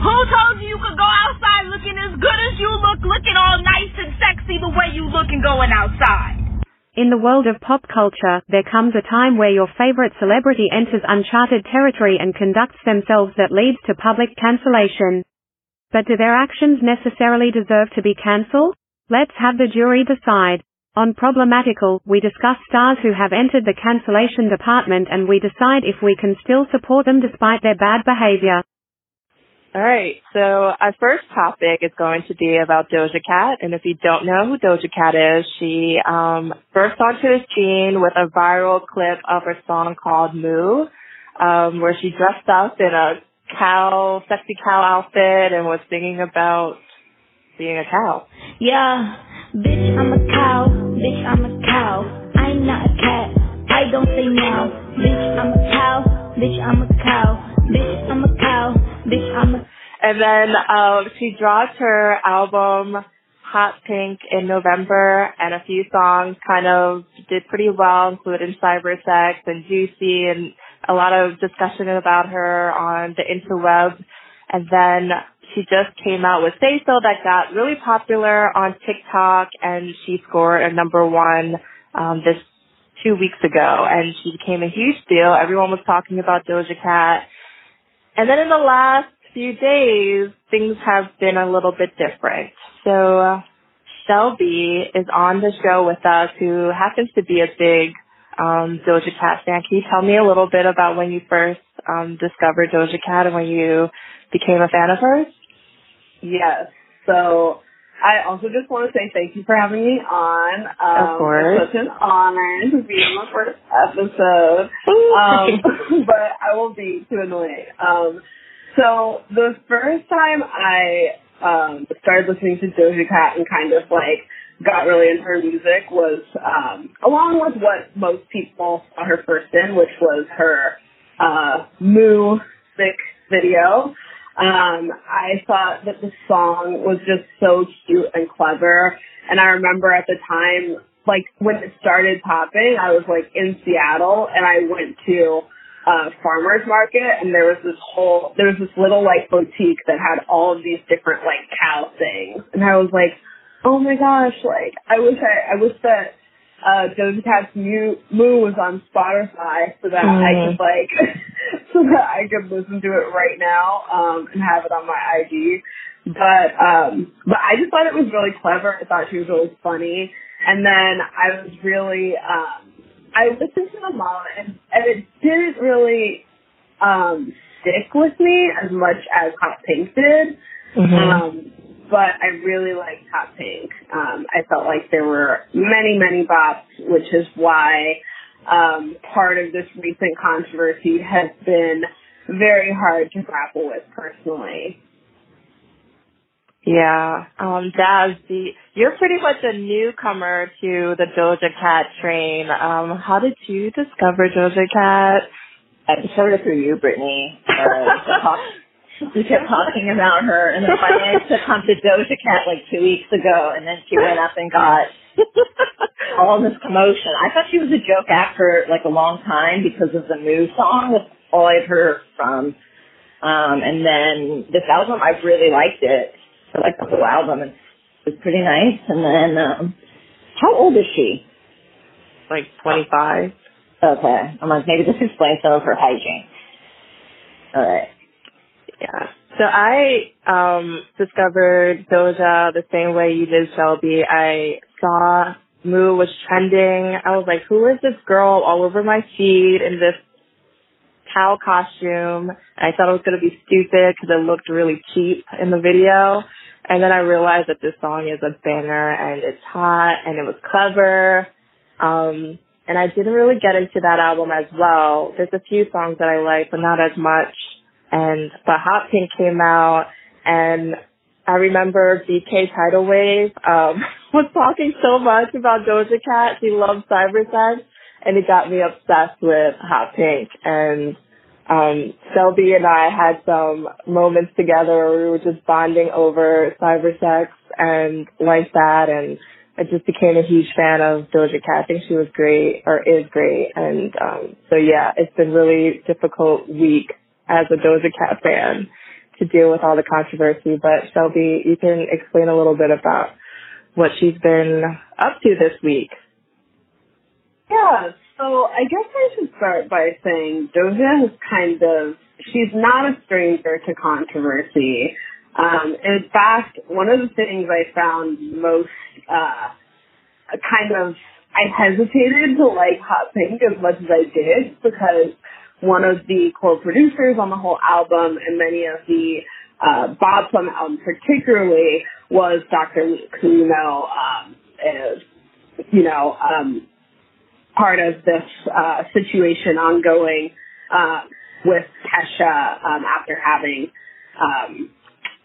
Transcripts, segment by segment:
Who told you you could go outside looking as good as you look, looking all nice and sexy the way you look and going outside? In the world of pop culture, there comes a time where your favorite celebrity enters uncharted territory and conducts themselves that leads to public cancellation. But do their actions necessarily deserve to be cancelled? Let's have the jury decide. On Problematical, we discuss stars who have entered the cancellation department and we decide if we can still support them despite their bad behavior. All right, so our first topic is going to be about Doja Cat, and if you don't know who Doja Cat is, she um, burst onto the scene with a viral clip of her song called "Moo," um, where she dressed up in a cow, sexy cow outfit, and was singing about being a cow. Yeah, bitch, I'm a cow. Bitch, I'm a cow. I'm not a cat. I don't say meow. Bitch, I'm a cow. Bitch, I'm a cow. Bitch, I'm a And then um, she dropped her album Hot Pink in November, and a few songs kind of did pretty well, including Cyber Sex and Juicy, and a lot of discussion about her on the interweb. And then she just came out with Say So that got really popular on TikTok, and she scored a number one um, this two weeks ago, and she became a huge deal. Everyone was talking about Doja Cat and then in the last few days, things have been a little bit different. So uh, Shelby is on the show with us, who happens to be a big um, Doja Cat fan. Can you tell me a little bit about when you first um, discovered Doja Cat and when you became a fan of hers? Yes. So I also just want to say thank you for having me on. Um, of course. It's such an honor to be on the first episode. um, but I won't be too annoying. Um, so the first time I um, started listening to Doja Cat and kind of like got really into her music was um, along with what most people saw her first in, which was her uh, Moo Sick video. Um, I thought that the song was just so cute and clever. And I remember at the time, like when it started popping, I was like in Seattle and I went to a farmer's market and there was this whole, there was this little like boutique that had all of these different like cow things. And I was like, oh my gosh, like I wish I, I wish that uh, Doja Cat's Moo, Moo was on Spotify so that mm. I could like, so that I could listen to it right now, um, and have it on my ID. But, um, but I just thought it was really clever. I thought she was really funny. And then I was really, um, I listened to the mom and, and it didn't really, um, stick with me as much as Hot Pink did. Mm-hmm. Um, but I really liked Hot Pink. Um, I felt like there were many, many bops, which is why um, part of this recent controversy has been very hard to grapple with personally. Yeah, um, Daz, the, you're pretty much a newcomer to the Doja Cat train. Um, how did you discover Doja Cat? I discovered it through you, Brittany. Uh, we kept talking about her, and then finally I took succumbed to Doja Cat like two weeks ago, and then she went up and got all this commotion. I thought she was a joke act for like a long time because of the Moo song. That's all I've heard from. Um, and then this album, I really liked it. I liked the whole album, and it was pretty nice. And then, um, how old is she? Like 25. Okay. I'm like, maybe this explains some of her hygiene. All right. Yeah. So I um discovered Doja the same way you did, Shelby. I saw Moo was trending. I was like, who is this girl all over my feed in this cow costume? I thought it was going to be stupid because it looked really cheap in the video. And then I realized that this song is a banger and it's hot and it was clever. Um, and I didn't really get into that album as well. There's a few songs that I like, but not as much and but Hot Pink came out and I remember BK Tidal Wave um was talking so much about Doja Cat. He loves Cybersex and it got me obsessed with Hot Pink and um Shelby and I had some moments together where we were just bonding over cyber sex and like that and I just became a huge fan of Doja Cat. I think she was great or is great and um so yeah, it's been really difficult week as a Doja Cat fan to deal with all the controversy. But Shelby, you can explain a little bit about what she's been up to this week. Yeah, so I guess I should start by saying Doja is kind of, she's not a stranger to controversy. Um, in fact, one of the things I found most, uh, kind of, I hesitated to like Hot Pink as much as I did because one of the core producers on the whole album and many of the uh, Bob Plum album particularly was Dr. Luke, who you know um, is, you know, um, part of this uh, situation ongoing uh, with Kesha um, after having, um,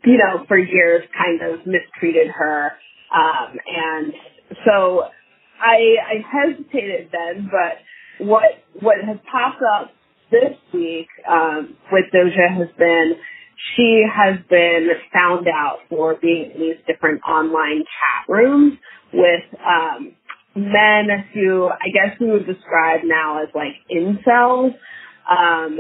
you know, for years kind of mistreated her. Um, and so I, I hesitated then, but what what has popped up this week um, with Doja has been she has been found out for being in these different online chat rooms with um, men who I guess we would describe now as like incels, um,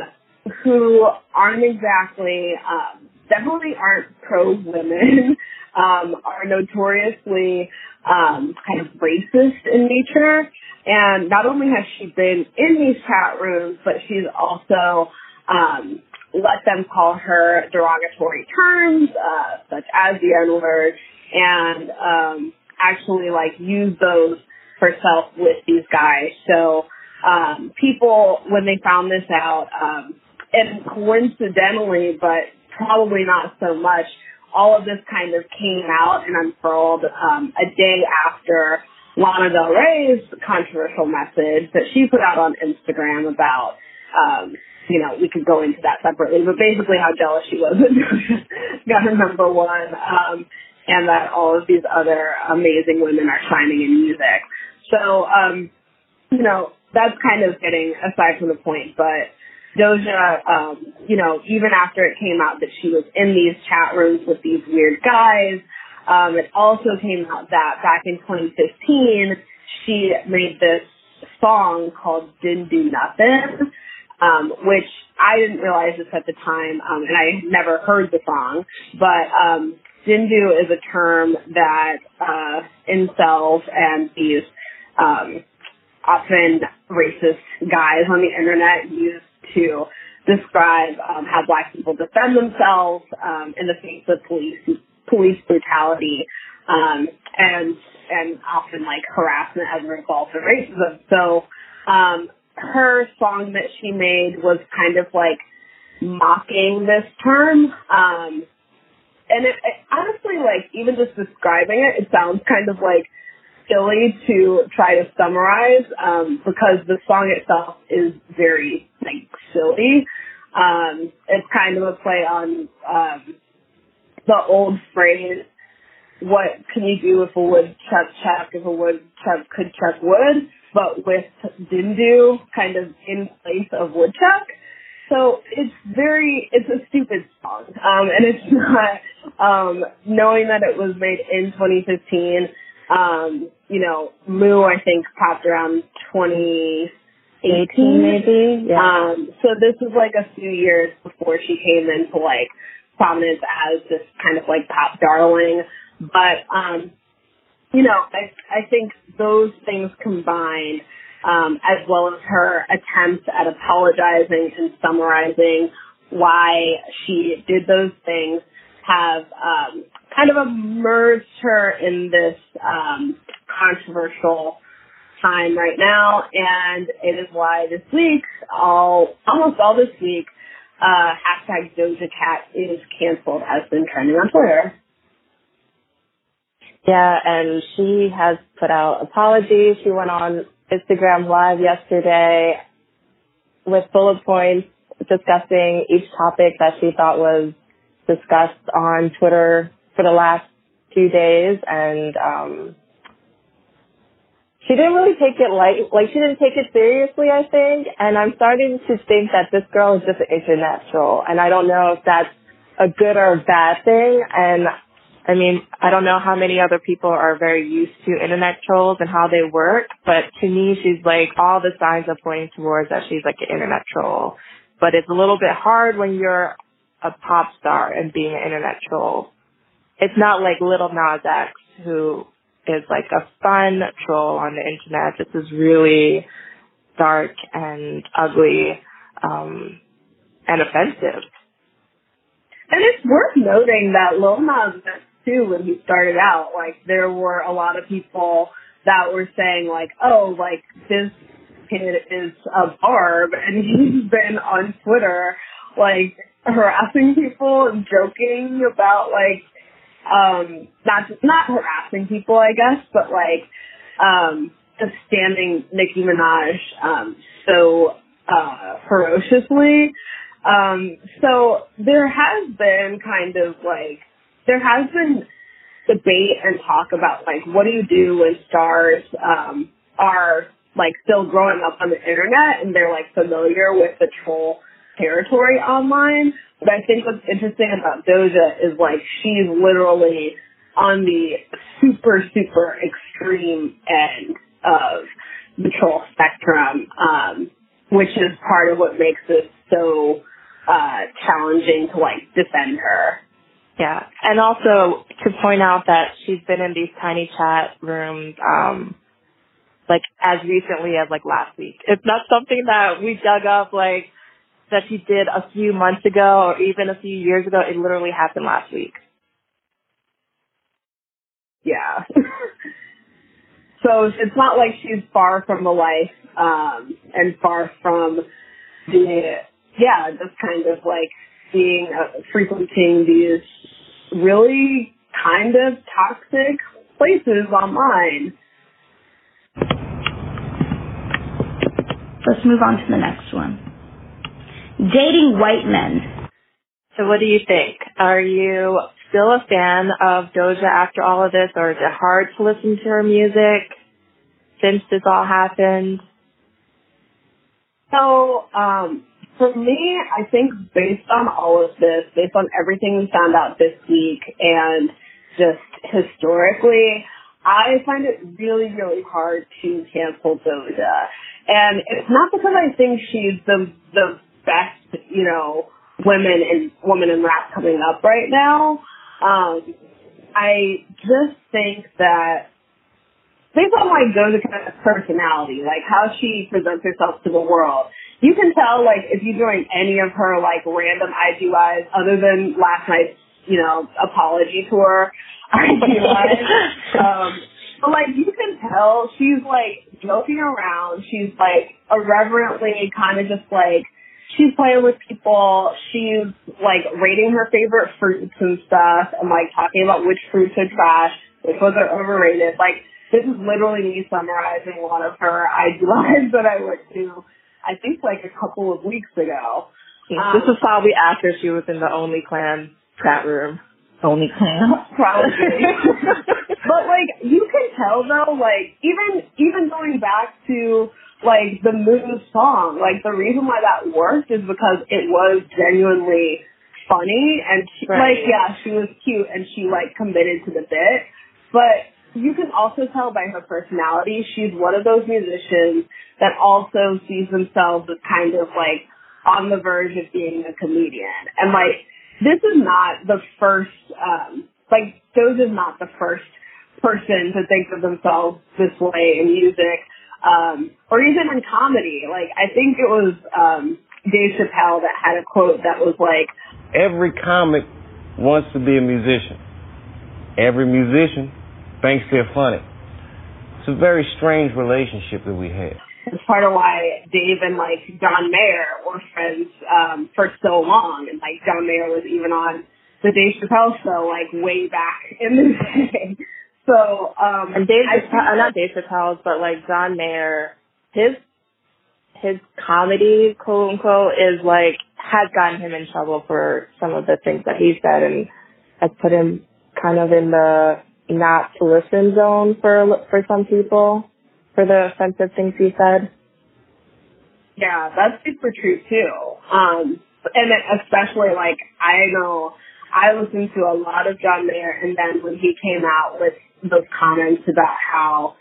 who aren't exactly, um, definitely aren't pro women, um, are notoriously um, kind of racist in nature. And not only has she been in these chat rooms, but she's also um, let them call her derogatory terms, uh, such as the N word, and um, actually like use those herself with these guys. So um, people, when they found this out, um, and coincidentally, but probably not so much, all of this kind of came out and unfurled um, a day after Lana Del Rey's controversial message that she put out on Instagram about, um, you know, we could go into that separately, but basically how jealous she was got her number one, um, and that all of these other amazing women are shining in music. So, um, you know, that's kind of getting aside from the point, but Doja, um, you know, even after it came out that she was in these chat rooms with these weird guys, um, it also came out that back in 2015, she made this song called Didn't Do Nothing, um, which I didn't realize this at the time, um, and I never heard the song, but, um, Dindu is a term that, uh, incels and these um, often racist guys on the internet use to describe um, how black people defend themselves um, in the face of police police brutality um, and and often like harassment as a result of racism. So um, her song that she made was kind of like mocking this term. Um, and it, it honestly, like even just describing it, it sounds kind of like silly to try to summarize um, because the song itself is very like silly. Um, it's kind of a play on um, the old phrase, "What can you do if a woodchuck chuck if a woodchuck could chuck wood?" But with dindu kind of in place of woodchuck. So it's very, it's a stupid song. Um, and it's not, um, knowing that it was made in 2015, um, you know, Moo I think popped around 2018 maybe. Yeah. Um, so this was like a few years before she came into like prominence as this kind of like pop darling. But um, you know, I I think those things combined, um, as well as her attempts at apologizing and summarizing why she did those things, have um, kind of immersed her in this um, controversial time right now, and it is why this week, all almost all this week, uh, hashtag Doja Cat is canceled has been trending on Twitter. Yeah, and she has put out apologies. She went on Instagram Live yesterday with bullet points discussing each topic that she thought was discussed on Twitter for the last few days and um she didn't really take it light like she didn't take it seriously I think and I'm starting to think that this girl is just an internet troll and I don't know if that's a good or a bad thing and I mean, I don't know how many other people are very used to internet trolls and how they work, but to me, she's like, all the signs are pointing towards that she's like an internet troll. But it's a little bit hard when you're a pop star and being an internet troll. It's not like Lil Nas X who is like a fun troll on the internet. This is really dark and ugly um, and offensive. And it's worth noting that Lil Nas too, when he started out, like there were a lot of people that were saying like, oh, like this kid is a barb, and he's been on Twitter like harassing people and joking about like um not not harassing people I guess, but like um just standing Nicki Minaj um so uh ferociously. Um so there has been kind of like there has been debate and talk about like what do you do when stars um are like still growing up on the internet and they're like familiar with the troll territory online. But I think what's interesting about Doja is like she's literally on the super, super extreme end of the troll spectrum, um, which is part of what makes this so uh, challenging to like defend her. Yeah, and also to point out that she's been in these Tinychat rooms, um, like as recently as like last week. It's not something that we dug up like that she did a few months ago or even a few years ago. It literally happened last week. Yeah. so it's not like she's far from the life, um, and far from the, yeah, just kind of like being, uh, frequenting these really kind of toxic places online. Let's move on to the next one. Dating white men. So what do you think? Are you still a fan of Doja after all of this or is it hard to listen to her music since this all happened? So, um, for me, I think based on all of this, based on everything we found out this week and just historically, I find it really, really hard to cancel Doja. And it's not because I think she's the the best, you know, women and woman in rap coming up right now. Um, I just think that based on like Doja Cat's personality, like how she presents herself to the world, you can tell like if you join any of her like random IG lives other than last night's, you know, apology tour IG live. um, but like you can tell she's like joking around. She's like irreverently kind of just like she's playing with people. She's like rating her favorite fruits and stuff and like talking about which fruits are trash, which ones are overrated. Like this is literally me summarizing one of her lives that I went to I think like a couple of weeks ago. Um, this was probably after she was in the Only Clan chat room. Only Clan? Probably. but like you can tell though, like even even going back to like the moon song, like the reason why that worked is because it was genuinely funny and she, Right. like yeah, she was cute and she like committed to the bit. But you can also tell by her personality, she's one of those musicians that also sees themselves as kind of like on the verge of being a comedian. And like, this is not the first, um, like, Doja's not the first person to think of themselves this way in music, um, or even in comedy. Like, I think it was, um, Dave Chappelle that had a quote that was like, Every comic wants to be a musician. Every musician thinks they're funny. It's a very strange relationship that we have. It's part of why Dave and like John Mayer were friends um, for so long, and like John Mayer was even on the Dave Chappelle show like way back in the day. So um, And Dave I uh, not Dave Chappelle's, but like John Mayer, his his comedy, quote unquote, is like has gotten him in trouble for some of the things that he said, and has put him kind of in the not to listen zone for for some people for the offensive things he said. Yeah, that's super true too. Um, and then especially like I know I listened to a lot of John Mayer, and then when he came out with those comments about how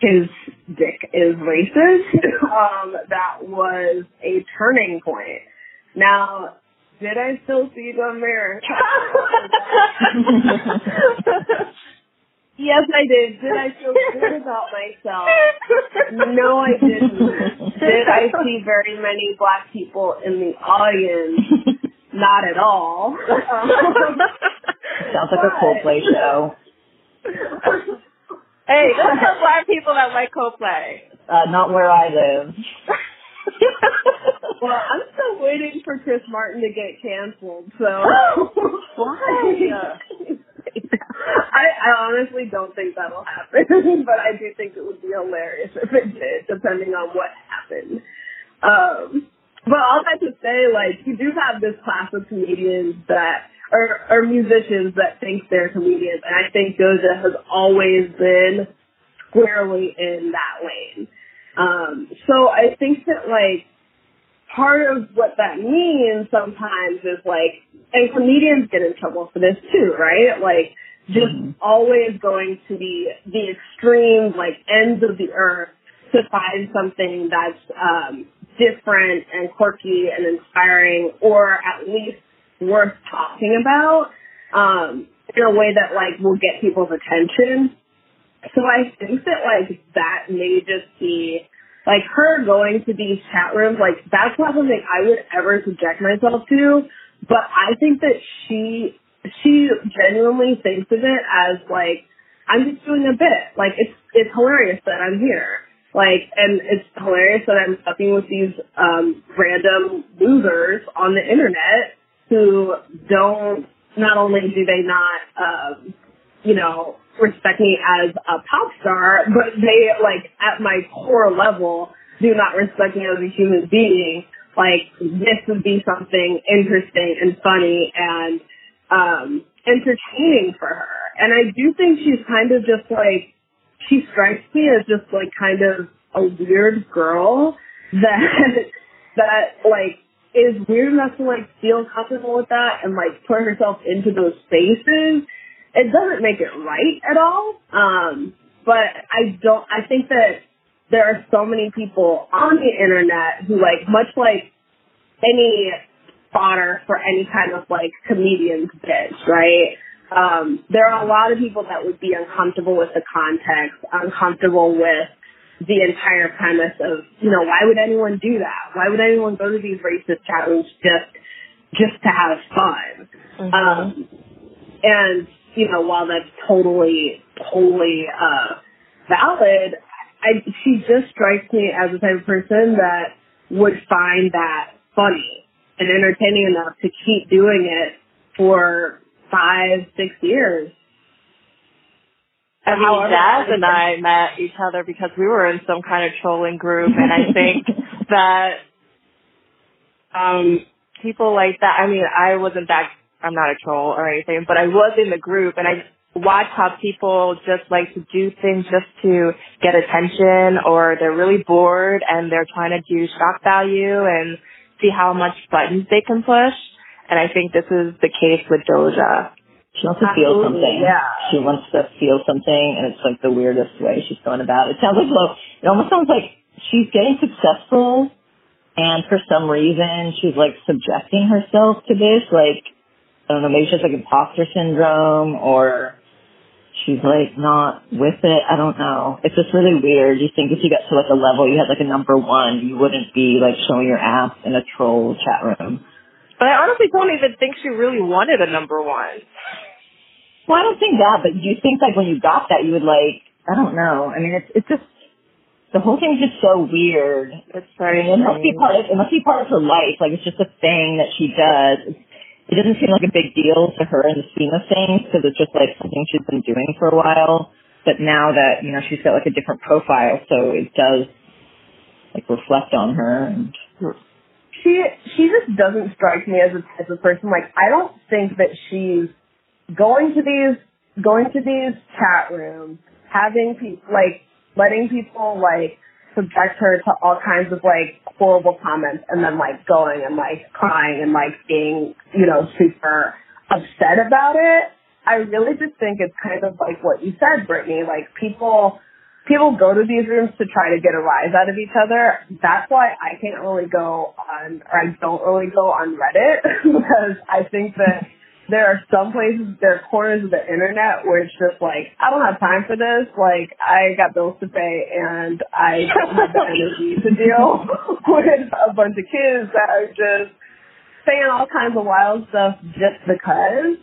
his dick is racist, um, that was a turning point. Now, did I still see the mirror? yes, I did. Did I feel good about myself? No, I didn't. Did I see very many black people in the audience? Not at all. Sounds like a Coldplay show. Hey, there's some black people that like Coldplay. Uh, not where I live. well, I'm still waiting for Chris Martin to get canceled, so. Why? I, I honestly don't think that'll happen, but I do think it would be hilarious if it did, depending on what happened. Um, but all that to say, like, you do have this class of comedians that, or, or musicians that think they're comedians, and I think Doja has always been squarely in that lane. Um, so I think that, like, part of what that means sometimes is like, and comedians get in trouble for this too, right? Like, just mm-hmm. always going to the the extremes, like ends of the earth, to find something that's um, different and quirky and inspiring, or at least worth talking about um, in a way that like will get people's attention. So I think that like that may just be like her going to these chat rooms. Like that's not something I would ever subject myself to. But I think that she she genuinely thinks of it as like I'm just doing a bit. Like it's it's hilarious that I'm here. Like and it's hilarious that I'm fucking with these um random losers on the internet who don't not only do they not um you know respect me as a pop star, but they like at my core level do not respect me as a human being. Like this would be something interesting and funny and um entertaining for her. And I do think she's kind of just like she strikes me as just like kind of a weird girl that that like is weird enough to like feel comfortable with that and like put herself into those spaces. It doesn't make it right at all. Um, but I don't, I think that there are so many people on the internet who like, much like any fodder for any kind of like comedian's bitch, right? Um, there are a lot of people that would be uncomfortable with the context, uncomfortable with the entire premise of, you know, why would anyone do that? Why would anyone go to these racist chat rooms just, just to have fun? Mm-hmm. Um, and, you know, while that's totally, totally, uh, valid, I, she just strikes me as the type of person that would find that funny and entertaining enough to keep doing it for five, six years. I mean, Jazz and I met each other because we were in some kind of trolling group, and I think that um people like that. I mean, I wasn't that. I'm not a troll or anything, but I was in the group, and I watch how people just like to do things just to get attention, or they're really bored and they're trying to do shock value and see how much buttons they can push. And I think this is the case with Doja. She wants to feel something. Yeah. She wants to feel something, and it's like the weirdest way she's going about it. It sounds like, it almost sounds like she's getting successful, and for some reason she's like subjecting herself to this. Like, I don't know, maybe she has like imposter syndrome, or she's like not with it. I don't know. It's just really weird. You think if you got to like a level, you had like a number one, you wouldn't be like showing your ass in a troll chat room. But I honestly don't even think she really wanted a number one. Well, I don't think that, but do you think like when you got that, you would like, I don't know. I mean, it's it's just the whole thing's just so weird. It's very. I mean, it must be part of it must be part of her life. Like it's just a thing that she does. It doesn't seem like a big deal to her in the scheme of things because it's just like something she's been doing for a while. But now that, you know, she's got like a different profile, so it does like reflect on her and hmm. She she just doesn't strike me as a type of person like I don't think that she's going to these going to these chat rooms, having people like letting people like subject her to all kinds of like horrible comments and then like going and like crying and like being, you know, super upset about it. I really just think it's kind of like what you said, Brittany. Like people, people go to these rooms to try to get a rise out of each other. That's why I can't really go on, or I don't really go on Reddit because I think that there are some places, there are corners of the internet where it's just like, I don't have time for this. Like, I got bills to pay and I don't have the energy to deal with a bunch of kids that are just saying all kinds of wild stuff just because.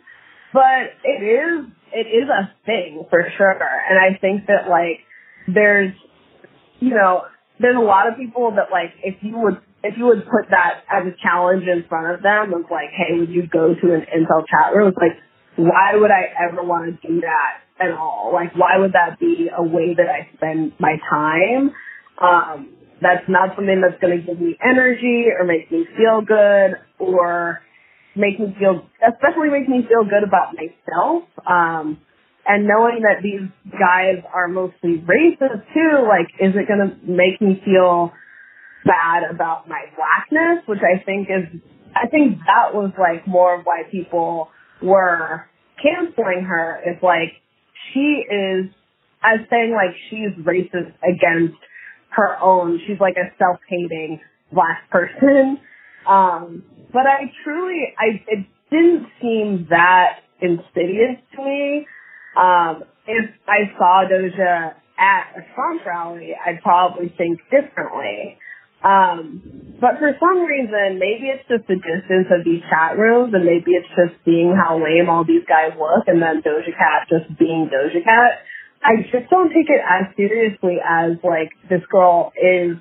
But it is, it is a thing for sure. And I think that like, there's, you know, there's a lot of people that like, if you would if you would put that as a challenge in front of them of like, hey, would you go to an incel chat room? It's like, why would I ever want to do that at all? Like, why would that be a way that I spend my time? Um, that's not something that's going to give me energy or make me feel good or make me feel, especially make me feel good about myself. Um, and knowing that these guys are mostly racist too, like, is it going to make me feel bad about my blackness, which I think is, I think that was like more of why people were canceling her is like, she is, as saying like she's racist against her own, she's like a self-hating black person. Um, but I truly, I, it didn't seem that insidious to me. Um, if I saw Doja at a Trump rally, I'd probably think differently. Um, but for some reason, maybe it's just the distance of these chat rooms, and maybe it's just seeing how lame all these guys look, and then Doja Cat just being Doja Cat. I just don't take it as seriously as like this girl is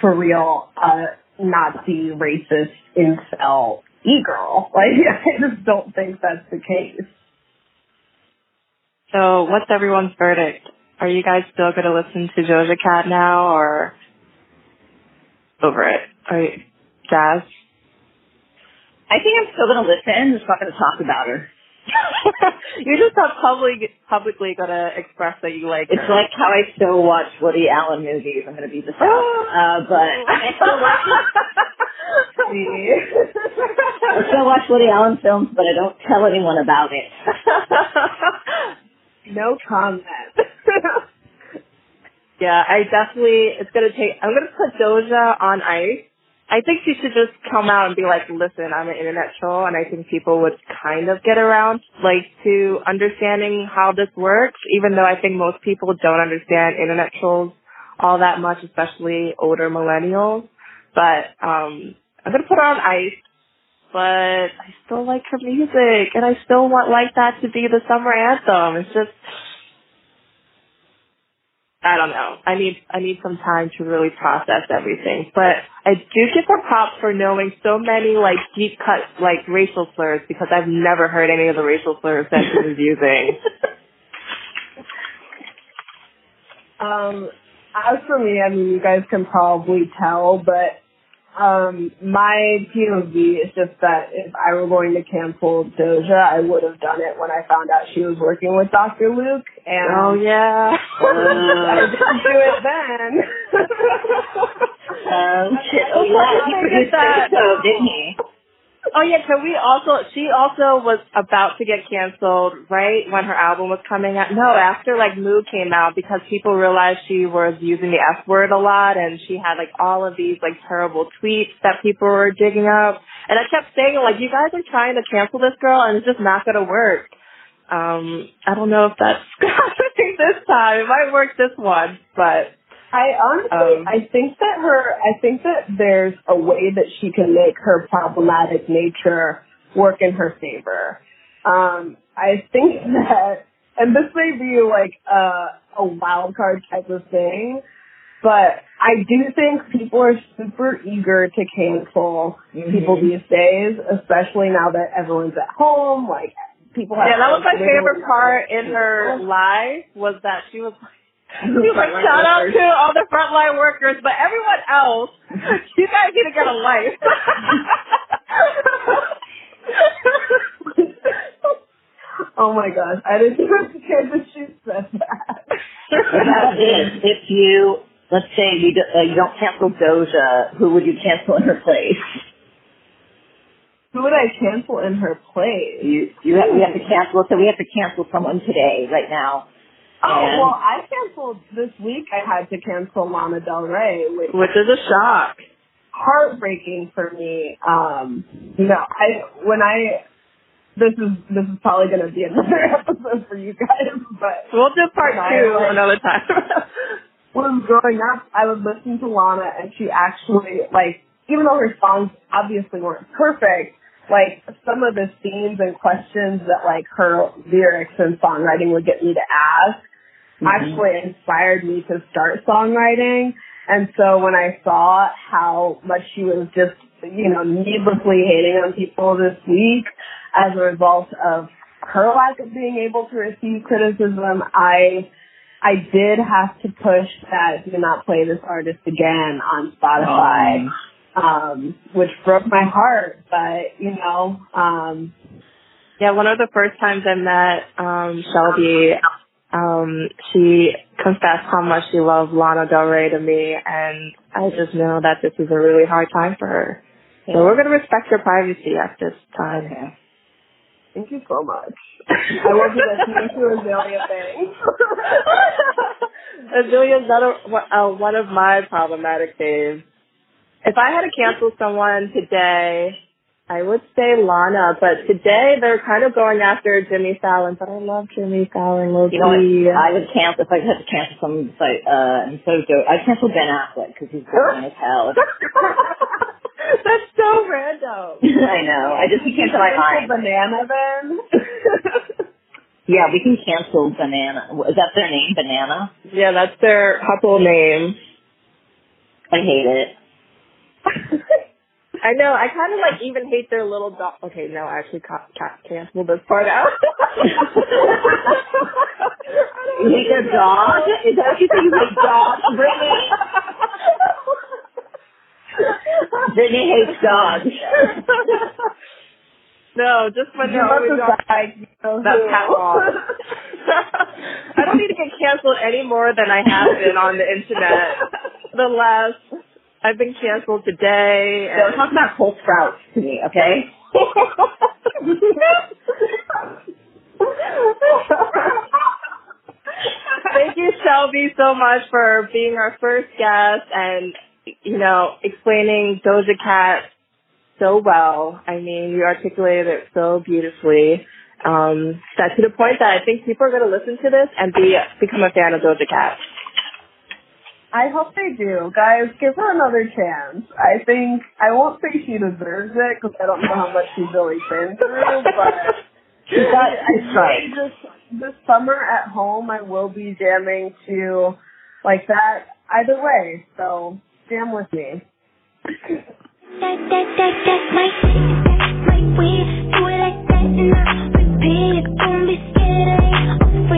for real a Nazi racist incel e girl. Like I just don't think that's the case. So, what's everyone's verdict? Are you guys still going to listen to Doja Cat now, or over it. Are you, Jazz? I think I'm still gonna listen, just not gonna talk about her. You're just not publicly publicly gonna express that you like. It's her. like how I still watch Woody Allen movies. I'm gonna be the South, uh, but I still watch. I still watch Woody Allen films, but I don't tell anyone about it. No comment. Yeah, I definitely, it's gonna take, I'm gonna put Doja on ice. I think she should just come out and be like, listen, I'm an internet troll, and I think people would kind of get around, like, to understanding how this works, even though I think most people don't understand internet trolls all that much, especially older millennials. But, um, I'm gonna put her on ice, but I still like her music, and I still want Like That to be the summer anthem. It's just, I don't know. I need I need some time to really process everything. But I do give her props for knowing so many like deep cut like racial slurs because I've never heard any of the racial slurs that she was using. um, as for me, I mean, you guys can probably tell, but um, my POV is just that if I were going to cancel Doja, I would have done it when I found out she was working with Dr. Luke. And oh yeah, I didn't do it then. um, shit. Oh yeah, he produced that, didn't he? Oh yeah, can we also? She also was about to get canceled, right when her album was coming out. No, after like Moo came out because people realized she was using the F word a lot, and she had like all of these like terrible tweets that people were digging up. And I kept saying like, you guys are trying to cancel this girl, and it's just not gonna work. Um, I don't know if that's happening this time. It might work this one, but I honestly, um, I think that her, I think that there's a way that she can make her problematic nature work in her favor. Um, I think that, and this may be like a, a wild card type of thing, but I do think people are super eager to cancel mm-hmm. people these days, especially now that everyone's at home. Like people have. Yeah, that was my favorite part in her live was that she was like, shout out to all the frontline workers, but everyone else, you guys need to get a life. oh my gosh, I didn't even care that she said that. if, if you, let's say you, do, uh, you don't cancel Doja, who would you cancel in her place? Who would I cancel in her place? You, you have, we have to cancel, so we have to cancel someone today, right now Oh And- well, I canceled this week. I had to cancel Lana Del Rey, which Which is a shock. heartbreaking for me. Um, you know, I when I this is this is probably going to be another episode for you guys, but We'll do part two right. another time. when I was growing up, I would listen to Lana, and she actually like, even though her songs obviously weren't perfect, like some of the themes and questions that like her lyrics and songwriting would get me to ask actually inspired me to start songwriting. And so when I saw how much she was just, you know, needlessly hating on people this week as a result of her lack of being able to receive criticism, I I did have to push that do not play this artist again on Spotify, um, which broke my heart. But you know, um, yeah, one of the first times I met um Shelby, um, she confessed how much she loved Lana Del Rey to me and I just know that this is a really hard time for her. So we're gonna respect her privacy at this time. Okay. thank you so much. I will be listening to Azealia Banks. Azealia's another uh, one of my problematic faves. If I had to cancel someone today, I would say Lana, but today they're kind of going after Jimmy Fallon, but I love Jimmy Fallon. You know what? I would cancel if I had to cancel some site. Uh, and so do I'd cancel Ben Affleck because he's boring as hell. That's so random. I know. I just came to my mind. Banana then. Yeah, we can cancel Banana. Is that their name? Banana? Yeah, that's their couple name. I hate it. I know. I kind of like even hate their little dog. Okay, no, I actually ca- ca- cancel this part out. You hate their dog? Is that what you think? You hate dogs, Brittany? Brittany hates dogs. no, just when You they're must always on decide, you know, that who. catwalk. I don't need to get canceled any more than I have been on the internet. The last, I've been canceled today. So talk about Cole Sprouse to me, okay? Thank you, Shelby, so much for being our first guest and, you know, explaining Doja Cat so well. I mean, you articulated it so beautifully. Um, that to the point that I think people are going to listen to this and be become a fan of Doja Cat. I hope they do. Guys, give her another chance. I think, I won't say she deserves it because I don't know how much she's really been through, but She's got I two strikes. this, this summer at home I will be jamming to like that either way, so jam with me. That, that, that, that's my shit, that's my way. Do it like that and I'll repeat. it. Don't be scared, I ain't